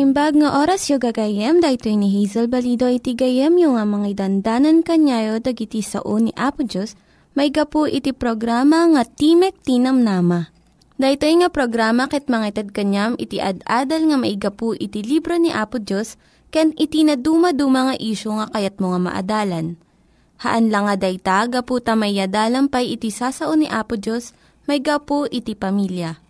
Naimbag nga oras yung gagayem, dahito ni Hazel Balido iti gayem yung nga mga dandanan kanyayo dagiti sao ni Apo Diyos, may gapu iti programa nga Timek Tinam Nama. Dahito nga programa ket mga itad kanyam iti ad-adal nga maigapu iti libro ni Apo Diyos, ken iti na dumaduma nga isyo nga kayat mo nga maadalan. Haan lang nga dayta, gapu tamayadalam pay iti sasao ni Apo Diyos, may gapu iti pamilya.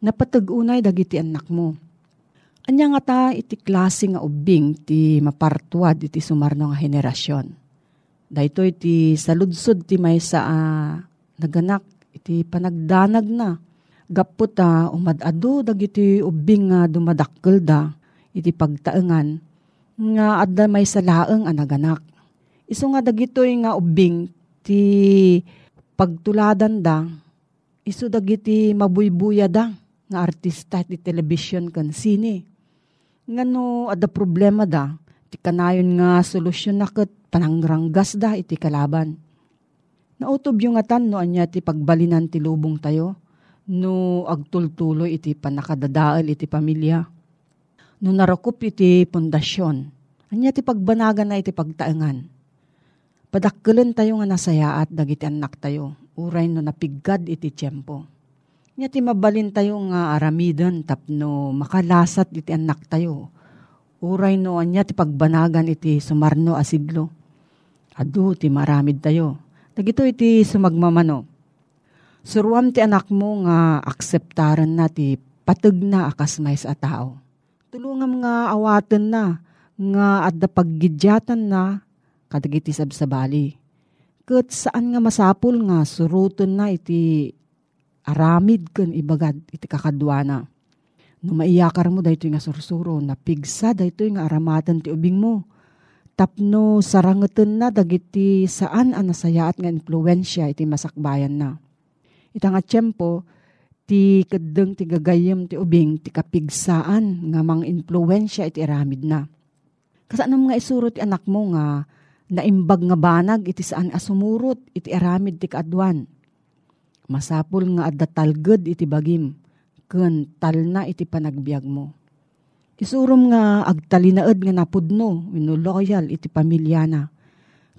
napatag-unay dagiti anak mo. Anya nga ta iti klase nga ubing ti mapartuad iti sumarno nga henerasyon. Dahito iti saludsod ti may sa uh, naganak iti panagdanag na. Gapot ta umadado dagiti ubing nga dumadakkel da iti pagtaengan nga adda may sa laeng anaganak. Iso nga dagitoy nga ubing ti pagtuladan da iso dagiti mabuybuya da nga artista ti television kan sini. Nga no, ada problema da, ti kanayon nga solusyon na kat panangranggas da iti kalaban. Nautob yung atan no anya ti pagbalinan ti lubong tayo, no agtultuloy iti panakadadaal iti pamilya. No narakop iti pundasyon, anya ti pagbanagan na iti pagtaengan. Padakkelan tayo nga nasayaat dagiti anak tayo, uray no napiggad iti tiyempo Nya ti mabalin tayo nga aramidon tapno makalasat iti anak tayo. Uray no anya ti pagbanagan iti sumarno asiglo. Adu ti maramid tayo. Dagito iti sumagmamano. Suruam ti anak mo nga akseptaran na ti patag na akas may sa tao. Tulungam nga awaten na nga adda paggidyatan na kadagiti sabsabali. Kat saan nga masapul nga suruton na iti aramid ken ibagad iti kakadwana. No maiyakar mo dayto nga sursuro, napigsa dayto nga aramatan ti ubing mo. Tapno sarangeten na dagiti saan ang nasayaat nga influensya iti masakbayan na. Ita nga ti kadeng ti gagayem ti ubing ti kapigsaan nga mang influensya iti aramid na. Kasanam nga isuro ti anak mo nga naimbag nga banag iti saan asumurot iti aramid ti kaadwan Masapul nga adda talged iti bagim, ken talna iti panagbiag mo. Isurum nga agtalinaed nga napudno, wino loyal iti pamilya na.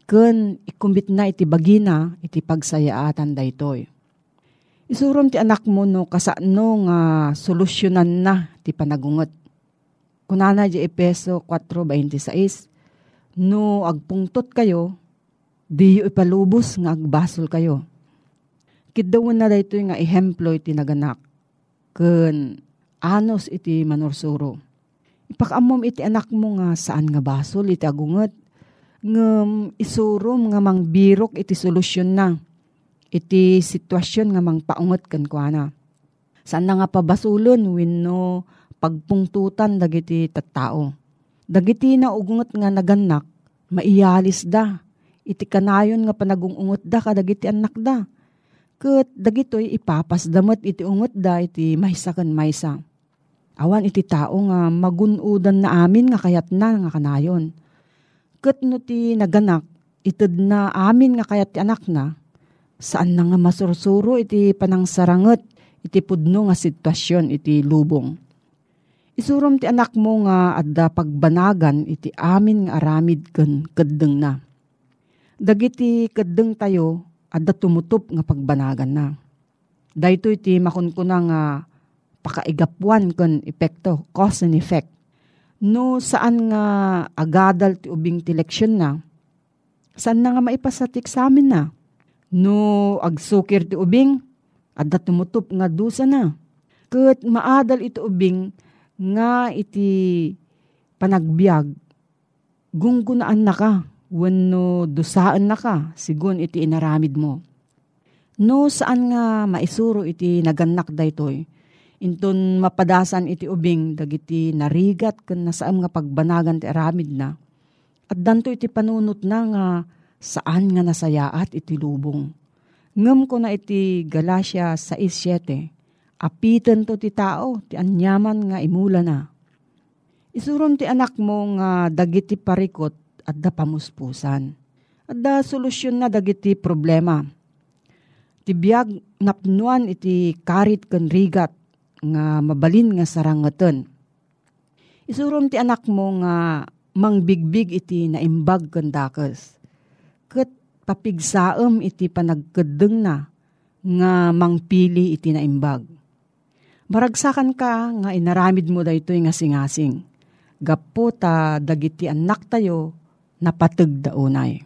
Ken ikumbit na iti bagina iti pagsayaatan daytoy. Isurum ti anak mo no kasano nga solusyonan na ti panagungot. Kunana di Epeso 4.26, no agpungtot kayo, di ipalubos nga agbasol kayo Kidawan na dayto nga ehemplo iti naganak. Ken anos iti manursuro. Ipakamom iti anak mo nga saan nga basol iti agunget. Ngem isurom nga mangbirok iti solusyon na. Iti sitwasyon nga mangpaunget ken kuana. Saan na nga pabasulon wenno pagpungtutan dagiti tattao. Dagiti na ugungot nga naganak, maiyalis da. Iti kanayon nga panagungungot da kadagiti anak da Kat dagitoy ipapasdamot iti ungot da iti maysa kan maysa. Awan iti tao nga magunudan na amin nga kayat na nga kanayon. Kat no ti naganak, ited na amin nga kayat ti anak na, saan na nga masursuro iti panangsaranget iti pudno nga sitwasyon iti lubong. Isurom ti anak mo nga adda pagbanagan iti amin nga aramid ken keddeng na. Dagiti keddeng tayo adda tumutup nga pagbanagan na. Dahito iti makunkuna nga pakaigapuan kon epekto, cause and effect. No saan nga agadal ti ubing ti leksyon na, saan na nga maipasatik sa amin na. No agsukir ti ubing, adda tumutup nga dusa na. Kat maadal iti ubing nga iti panagbiag, gunggunaan na ka Wano dusaan na ka, sigun iti inaramid mo. No saan nga maisuro iti naganak daytoy. Inton mapadasan iti ubing dagiti narigat ken nasaam nga pagbanagan ti aramid na. At danto iti panunot na nga saan nga nasayaat iti lubong. Ngem ko na iti Galacia 6.7. Apitan to ti tao, ti anyaman nga imula na. Isuron ti anak mo nga dagiti parikot adda pamuspusan. Adda solusyon na dagiti problema. Ti biag napnuan iti karit ken rigat nga mabalin nga sarangaton. Isurum ti anak mo nga mangbigbig iti naimbag kandakes. Kat papigsaem iti panagkedeng na nga mangpili iti naimbag. Maragsakan ka nga inaramid mo dayto nga singasing. Gapo ta dagiti anak tayo napateg daunay.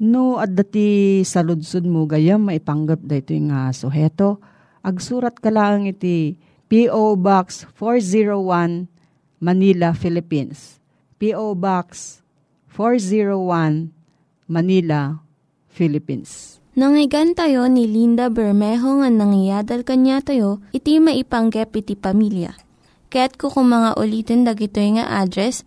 No at dati sa ludsud mo gayam maipanggap dayto nga suheto, agsurat ka lang iti P.O. Box 401 Manila, Philippines. P.O. Box 401 Manila, Philippines. Nangyigan tayo ni Linda Bermejo nga nangyadal kanya tayo, iti maipanggep iti pamilya. Kaya't mga ulitin dagito nga address,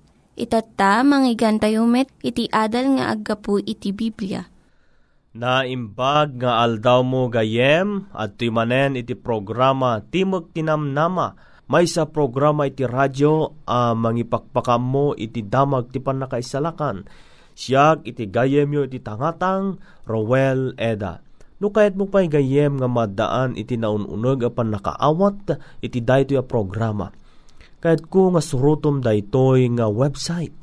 Itatta, manggigan tayo met, iti adal nga aggapu iti Biblia. Naimbag nga aldaw mo gayem, at timanen iti programa Timog Tinamnama, may sa programa iti radyo, uh, mangipakpakam mo iti damag ti panakaisalakan. Siyak iti gayem yo iti tangatang Rowel Eda No kahit mo pa'y gayem nga madaan iti naununog apan nakaawat iti daytoy a programa. Kahit ko nga surutom daytoy nga website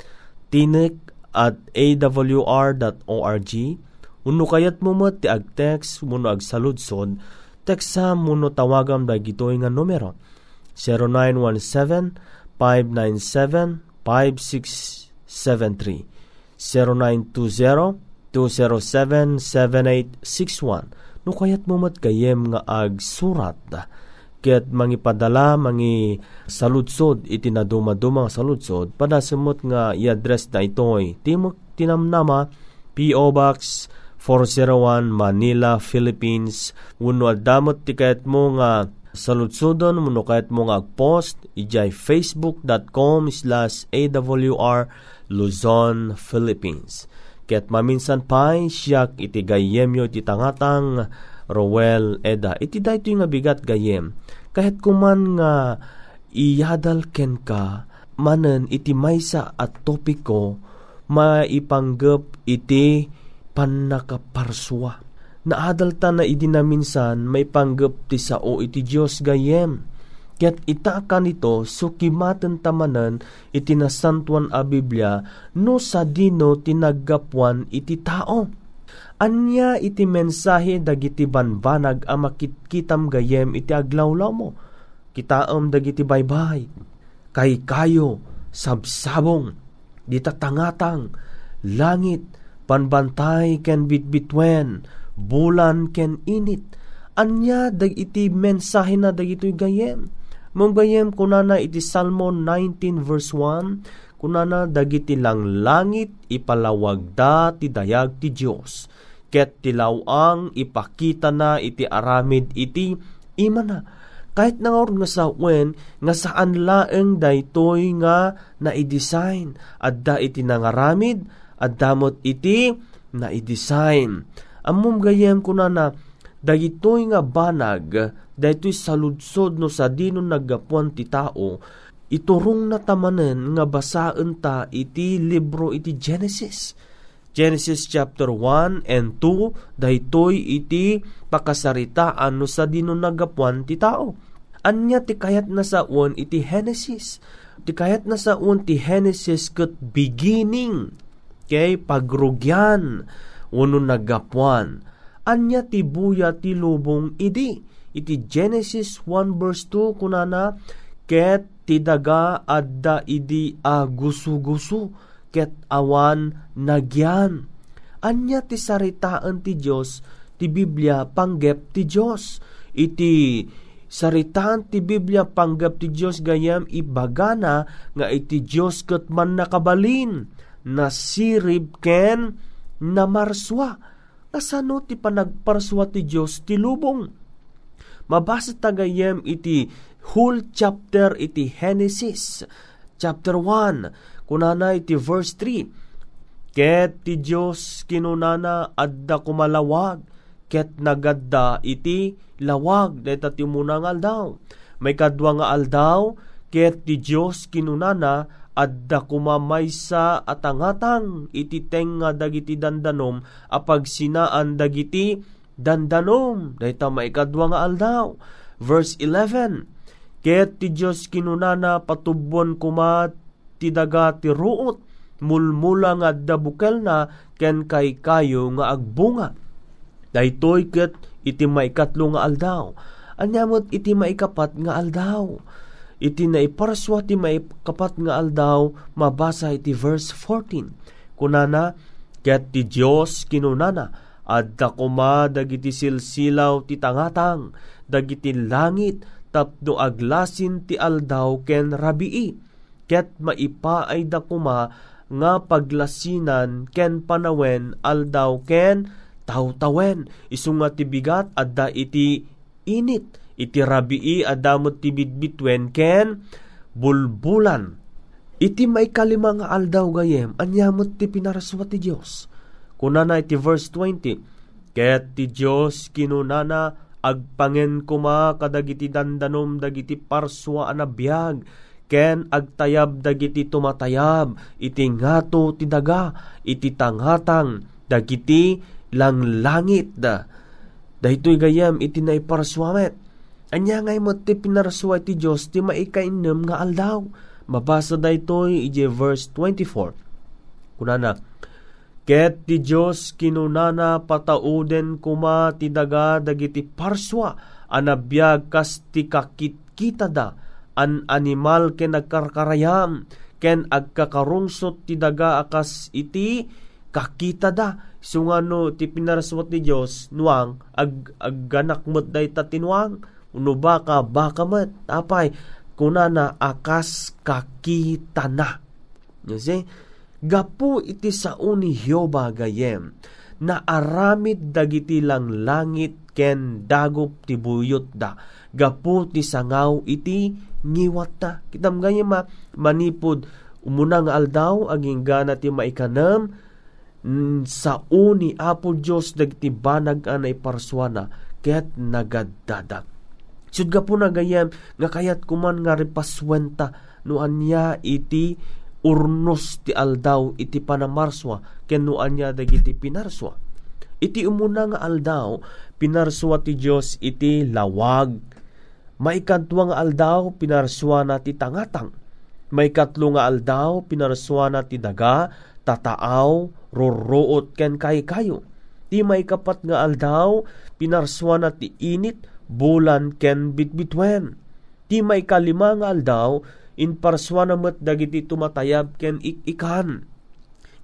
tinik at awr.org Uno kayat mo mo ti agtext muno agsaludsod teksa muno tawagam dagitoy nga numero 0917 597 5673 0920 207-7861. No kayat mo mat kayem nga ag surat. Ket mangipadala mangi saludsod iti naduma-duma saludsod padasemot nga i-address na itoy Timok Tinamnama P.O. Box 401 Manila, Philippines. Uno adamot ti kayat mo nga saludsodon muno kayat mo nga agpost ijay facebook.com slash awr Luzon, Philippines. Ket maminsan pa'y siyak iti gayemyo iti tangatang Rowel Eda. Iti dayto nga bigat gayem. Kahit kuman nga iyadal ken ka, manen iti maysa at topiko, maipanggap iti panakaparswa. Naadal ta na idi na minsan may panggap ti sao iti Diyos gayem Ket ita nito sukimaten tamanan iti nasantuan a Biblia no sa dino tinaggapuan iti tao. Anya iti mensahe dagiti banbanag a makitkitam gayem iti aglawlaw mo. Kitaam dagiti baybay. Kay kayo sabsabong ditatangatang langit panbantay ken bitbitwen bulan ken init anya dag iti mensahe na dagitoy gayem Mungbayem kunana iti Salmo 19 verse 1, kunana dagiti lang langit ipalawagda ti dayag ti Dios ket tilawang ipakita na iti aramid iti imana kahit nangaur nga sa wen nga saan laeng daytoy nga na i-design adda iti nangaramid addamot iti na i-design amum gayem kunana dagitoy nga banag daytoy saludsod no sa dino naggapuan ti tao iturong na tamanen nga basaan ta iti libro iti Genesis. Genesis chapter 1 and 2 daytoy iti pakasaritaan no sa dino nagapuan ti tao. Anya ti kayat na saon iti Genesis. Ti kayat na saon ti Genesis ket beginning kay pagrugyan uno nagapuan. Anya ti buya ti lubong idi. Iti Genesis 1 verse 2 kunana ket ti daga adda idi a gusu-gusu ket awan nagyan. Anya ti saritaan ti Dios ti Biblia panggep ti Dios iti saritaan ti Biblia panggep ti Dios gayam ibagana nga iti Dios ket man nakabalin nasirib ken namarswa. Kasano ti panagparswa ti Dios ti lubong. Mabasa tagayem iti whole chapter iti Genesis. chapter 1 kunana iti verse 3 ket ti Dios kinunana adda kumalawag ket nagadda iti lawag deta ti munang aldaw may kadwa nga aldaw ket ti Dios kinunana adda kumamaysa at angatang iti tenga dagiti dandanom apag sinaan dagiti dandanom dayta maikadwa nga aldaw verse 11 ket ti Dios kinunana patubon kuma ti daga ti ruot mulmula nga dabukel na ken kay kayo nga agbunga. Daytoy ket iti maikatlo nga aldaw. Anyamot iti maikapat nga aldaw. Iti naiparaswa ti maikapat nga aldaw mabasa iti verse 14 kunana ket ti Dios kinunana adda kuma dagiti silsilaw ti tangatang dagiti langit tapno aglasin ti aldaw ken rabii. Ket maipa ay da kuma nga paglasinan ken panawen aldaw ken tawtawen. Isu nga ti bigat adda iti init. Iti rabii adamot ti bitbitwen ken bulbulan. Iti may kalima nga aldaw gayem anyamot ti pinaraswa ti Dios kunana iti verse 20 ket ti Dios kinunana agpangen kuma kadagiti dandanom dagiti parswa anabiyag ken agtayab dagiti tumatayab. Iti ngato ti daga iti tanghatang dagiti lang langit da. Daytoy gayam iti naiparaswamet anya ngay mo ti pinaraswa ti Dios ti maikainem nga aldaw. Mabasa daytoy ije verse 24 kunana ket ti Dios kinunana patauden kuma ti daga dagiti parswa anabiyag kas ti kakit kita da an animal ken nagkarkarayam ken agkakarungsot ti daga akas iti kakita da sungano ti pinaraswat ni Dios nuang ag agganak met day tatinwang uno baka baka met? Apay kunana akas kakita na you see gapu iti sao ni Hioba gayem na aramid dagiti lang langit ken dagop ti buyot da gapu ti sangaw iti ngiwat ta. Kitam ganyan ma, manipod umuna nga aldaw, aging gana ti maikanam, sa uni apo Diyos dagiti banag anay parswana, kaya't nagaddadak. Sud ga po na gayam, nga kayat kuman nga ripaswenta, no anya iti urnos ti aldaw iti panamarswa, ken no anya dagiti pinarswa. Iti umuna nga aldaw, pinarswa ti Diyos iti lawag, Maikadwa nga aldaw, pinarswana ti tangatang. Maikatlo nga aldaw, pinarswana ti daga, tataaw, roroot ken kay kayo. Ti maikapat nga aldaw, pinarswana ti init, bulan ken bitbitwen. Ti may kalima nga aldaw, in parswana met dagiti tumatayab ken ikikan.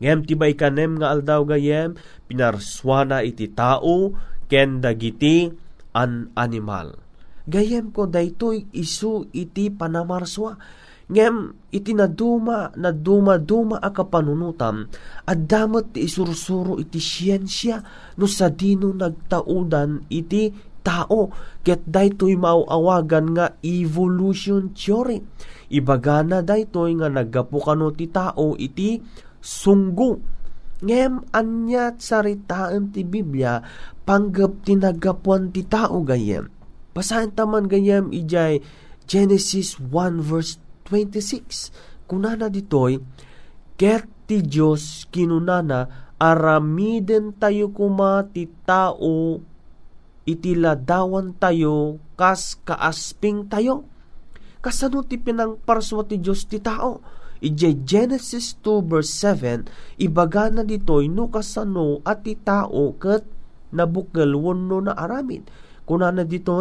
Ngem ti bay kanem nga aldaw gayem, pinarswana iti tao, ken dagiti an animal Gayem ko daytoy isu iti panamarswa. Ngem iti naduma na duma a kapanunutam at damot ti isursuro iti siyensya no sa dino nagtaudan iti tao ket daytoy mauawagan nga evolution theory. Ibagana daytoy nga nagapukano ti tao iti sunggo. Ngem anyat saritaan ti Biblia panggap tinagapuan ti tao gayem Basahin taman gayam ijay Genesis 1 verse 26. Kunana ditoy, Ket ti Diyos kinunana aramiden tayo kuma ti tao itiladawan tayo kas kaasping tayo. Kasano ti pinang parswa ti Diyos ti tao? Ije Genesis 2 verse 7, ibaga na ditoy no kasano at ti tao ket nabukal wano na aramid kunana dito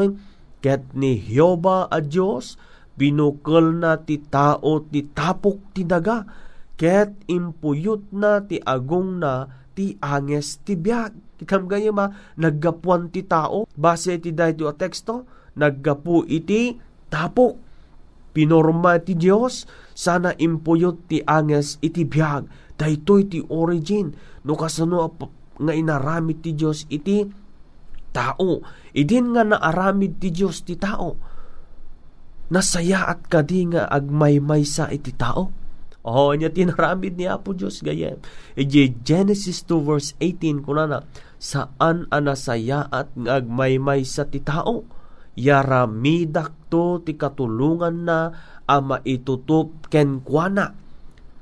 ket ni Hioba a Dios binukol na ti tao ti tapok ti daga ket impuyot na ti agong na ti anges ti biag kitam gaya ma naggapuan ti tao base ti dayto a teksto naggapu iti tapok pinorma ti Dios sana impuyot ti anges iti biag daytoy ti origin no kasano nga inaramit ti Dios iti tao. Idin nga naaramid ti Diyos ti tao. nasaya at kadi nga agmaymay sa iti tao. Oh, niya tinaramid ni Apo Diyos gayem. Ije Genesis 2 verse 18 kunana, saan anasaya at agmaymay sa ti tao? Yaramidak to ti katulungan na ama itutup ken kuana.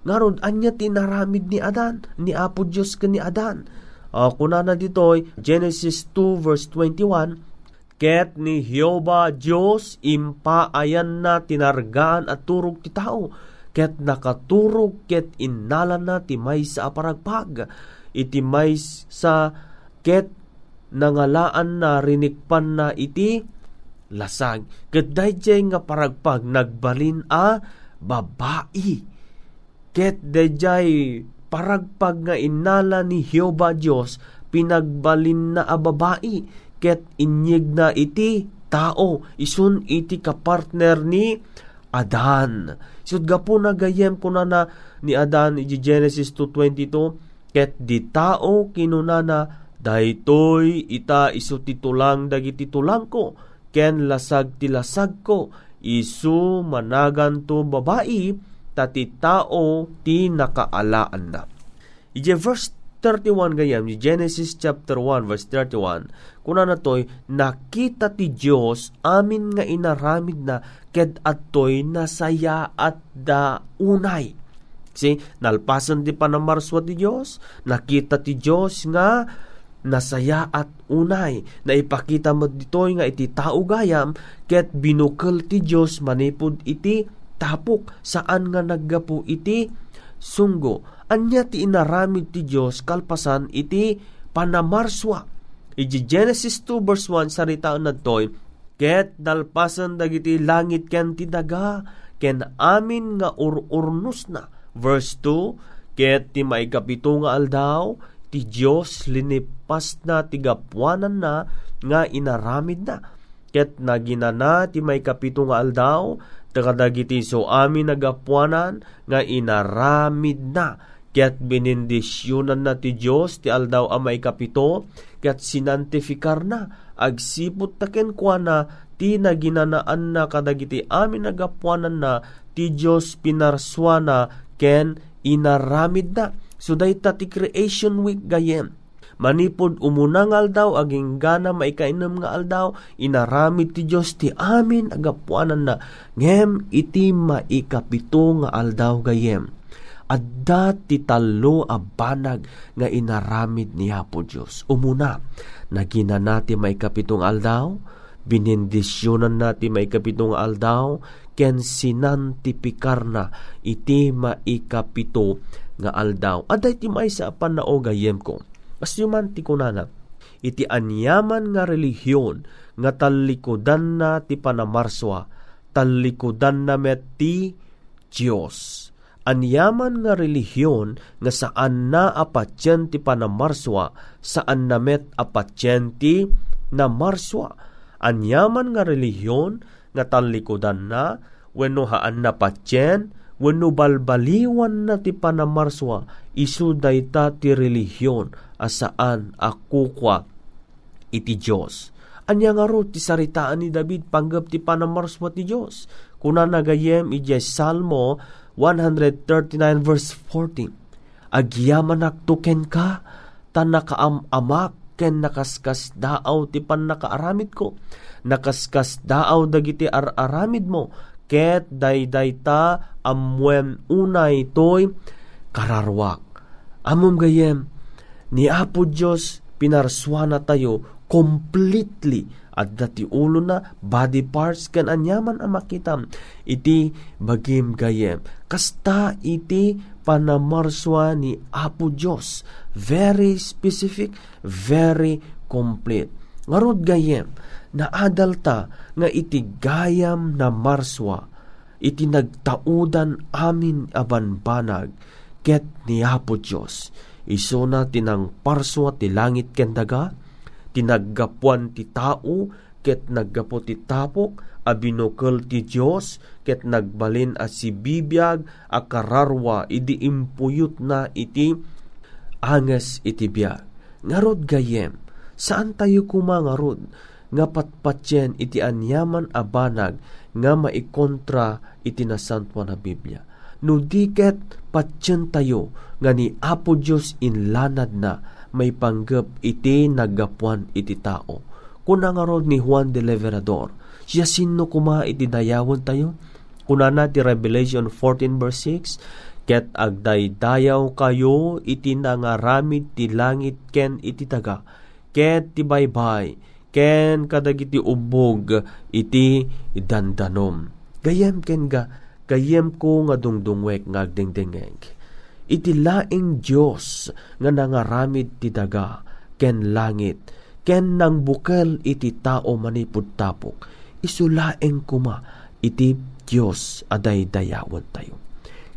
Ngarod, anya tinaramid ni Adan, ni Apo Diyos ka ni Adan. Uh, kunana ditoy, Genesis 2 verse 21, Ket ni Hioba Diyos impaayan na tinargaan at turog ti tao. Ket nakaturog ket innalan na ti may sa aparagpag. Iti may sa ket nangalaan na rinikpan na iti lasag. Ket dayjay nga paragpag nagbalin a babae. Ket dayjay paragpag nga inala ni Hioba Dios pinagbalin na a babae ket inyeg na iti tao isun iti kapartner ni Adan. Isud gapo na gayem ko na, na ni Adan iti Genesis 2.22 ket di tao kinunana daytoy ita isu titulang dagiti tulang ko ken lasag ti lasag ko isu managan to babae tati tao ti nakaalaan na. Ije verse 31 gayam ni Genesis chapter 1 verse 31 kuna na toy nakita ti Dios amin nga inaramid na ket atoy nasaya at da unay si nalpasan di panamarswa ti Dios nakita ti Dios nga nasaya at unay. Na ipakita mo ditoy nga iti tao gayam ket binukal ti Dios manipod iti tapok saan nga naggapo iti sunggo anya ti inaramid ti Dios kalpasan iti panamarswa. Iti Genesis 2 verse 1 sarita nadtoy, Ket dalpasan dagiti langit ken ti daga, ken amin nga ururnos na. Verse 2, Ket ti maikapito nga aldaw, ti Dios linipas na ti gapwanan na nga inaramid na. Ket naginana ti may kapito nga aldaw, takadagiti so amin nagapwanan nga inaramid na Kaya't binindisyonan na ti Diyos ti aldaw amay kapito, kaya't sinantifikar na, agsipot taken kwa na, ti naginanaan na kadagiti amin nagapuanan na, ti Diyos pinarswana, ken inaramid na. So dayta ti creation week gayem. Manipod umunang aldaw, aging gana maikainom nga aldaw, inaramid ti Diyos ti amin agapuanan na, ngem iti maikapito nga aldaw gayem adda ti talo a banag nga inaramid ni Apo Dios. Umuna, nagina nati may kapitong aldaw, binindisyonan nati may kapitong aldaw, ken sinantipikar na iti maikapito nga aldaw. Aday ti may sa panao gayem ko. Asyuman ti kunana, iti anyaman nga relihiyon nga talikodan na ti panamarswa, talikodan na met ti Diyos anyaman nga relihiyon nga saan na apatyen ti panamarswa, saan na met apatyen ti na marswa. Anyaman nga relihiyon nga tanlikodan na, wenno haan na patyen, wenno balbaliwan na ti panamarswa, isu dayta ti relihiyon asaan akukwa iti Diyos. Anya nga ro ti saritaan ni David panggap ti panamarswa ti Diyos. Kuna nagayem iti Salmo 139 verse 14. Agyaman aktuken ka, tan nakaamamak ken nakaskas daaw ti pan nakaaramid ko. Nakaskas daaw dagiti ar-aramid mo, ket dayday ta amwen unay toy kararwak. Amom gayem, ni Apo Diyos pinarswana tayo completely at dati ulo na body parts kan anyaman ang makitam iti bagim gayem. Kasta iti panamarswa ni Apo Dios very specific very complete. Ngarod gayem na adalta nga iti gayam na marswa. Iti nagtaudan amin abanbanag ket ni Apo Dios iso na tinang parswa ti langit ken daga tinaggapuan ti tao, ket naggapo ti tapok, abinokol ti Diyos, ket nagbalin a si bibiyag, a kararwa, idi impuyot na iti anges iti biyag. Ngarod gayem, saan tayo kumangarod? nga patpatyen iti anyaman a banag nga maikontra iti nasantuan na Biblia. No diket patyen tayo nga ni Apo Diyos inlanad na may panggap iti nagapuan iti tao. Kuna nga ni Juan de Leverador, siya sino kuma iti dayawon tayo? Kuna na ti Revelation 14 verse 6, Ket agdaydayaw kayo iti nangaramid ti langit ken iti taga, ket ti baybay, ken kadagiti ubog iti dandanom. Gayem ken ga, gayem ko nga dungdungwek nga agdingdingeg. Iti laing Dios nga nangaramid ti daga ken langit ken nang bukel iti tao manipud tapok isulaeng kuma iti Dios aday dayawon tayo.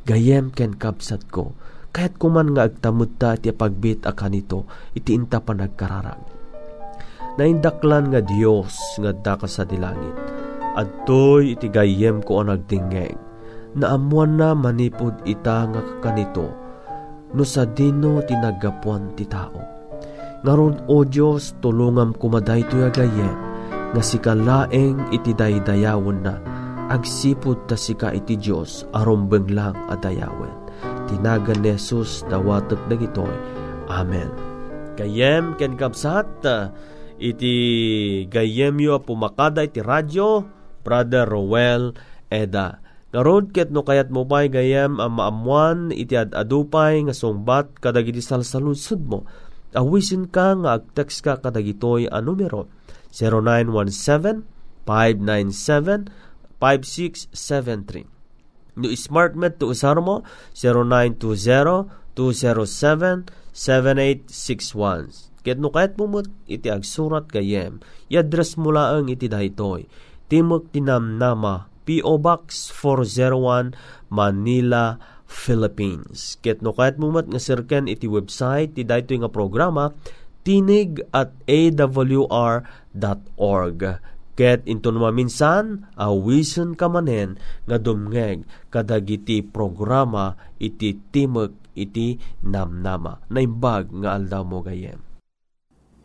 Gayem ken kapsat ko kahit kuman nga agtamod ta ti pagbit a kanito iti inta pa nagkararag naindaklan nga Dios nga daka sa dilangit. Adtoy iti gayem ko ang nagdingeg, na amuan na manipod ita nga kanito, no sa dino tinagapuan ti tao. Ngaron o Diyos, tulungam kumaday to gayem, nga sikalaeng iti daydayawon na, agsipod ta sika iti Diyos, arumbeng lang adayawen. Tinagan ni Jesus, dawatot na gitoy. Amen. Kayem ken kapsat, iti gayemyo pumakada iti radyo Brother Roel Eda. Narod ket no kayat mo pa'y gayem ang maamuan iti adupay nga sungbat kadagiti salsaludsud mo. Awisin ka nga ag-text ka kadagitoy a numero 0917-597-5673. No SmartMed to usar mo 0920-207-7861. Ket no kahit mo iti agsurat kayem, i-address mo laang iti daytoy. Timok Tinamnama, P.O. Box 401, Manila, Philippines. Ket no kahit mo nga sirken iti website, ti daytoy nga programa, tinig at awr.org. Ket into minsan, awisen ka manen nga dumngeg kadagiti programa iti timok iti namnama. Naimbag nga aldaw mo gayem.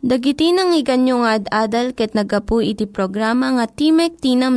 Dagiti nang iganyo nga ad-adal ket nagapu iti programa nga Timek Tinam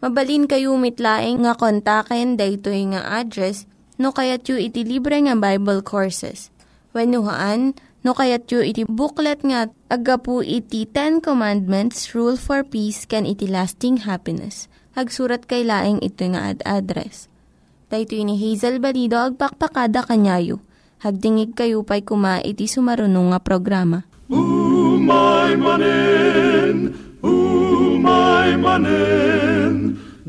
Mabalin kayo mitlaeng nga kontaken daytoy nga address no kayat yu iti libre nga Bible Courses. When no kayat yu iti booklet nga agapu iti Ten Commandments, Rule for Peace, can iti lasting happiness. Hagsurat kay laeng ito nga ad address. Daytoy ni Hazel Balido agpakpakada kanyayo. Hagdingig kayo pa'y kuma iti sumarunong nga programa. Umay manen, umay manen,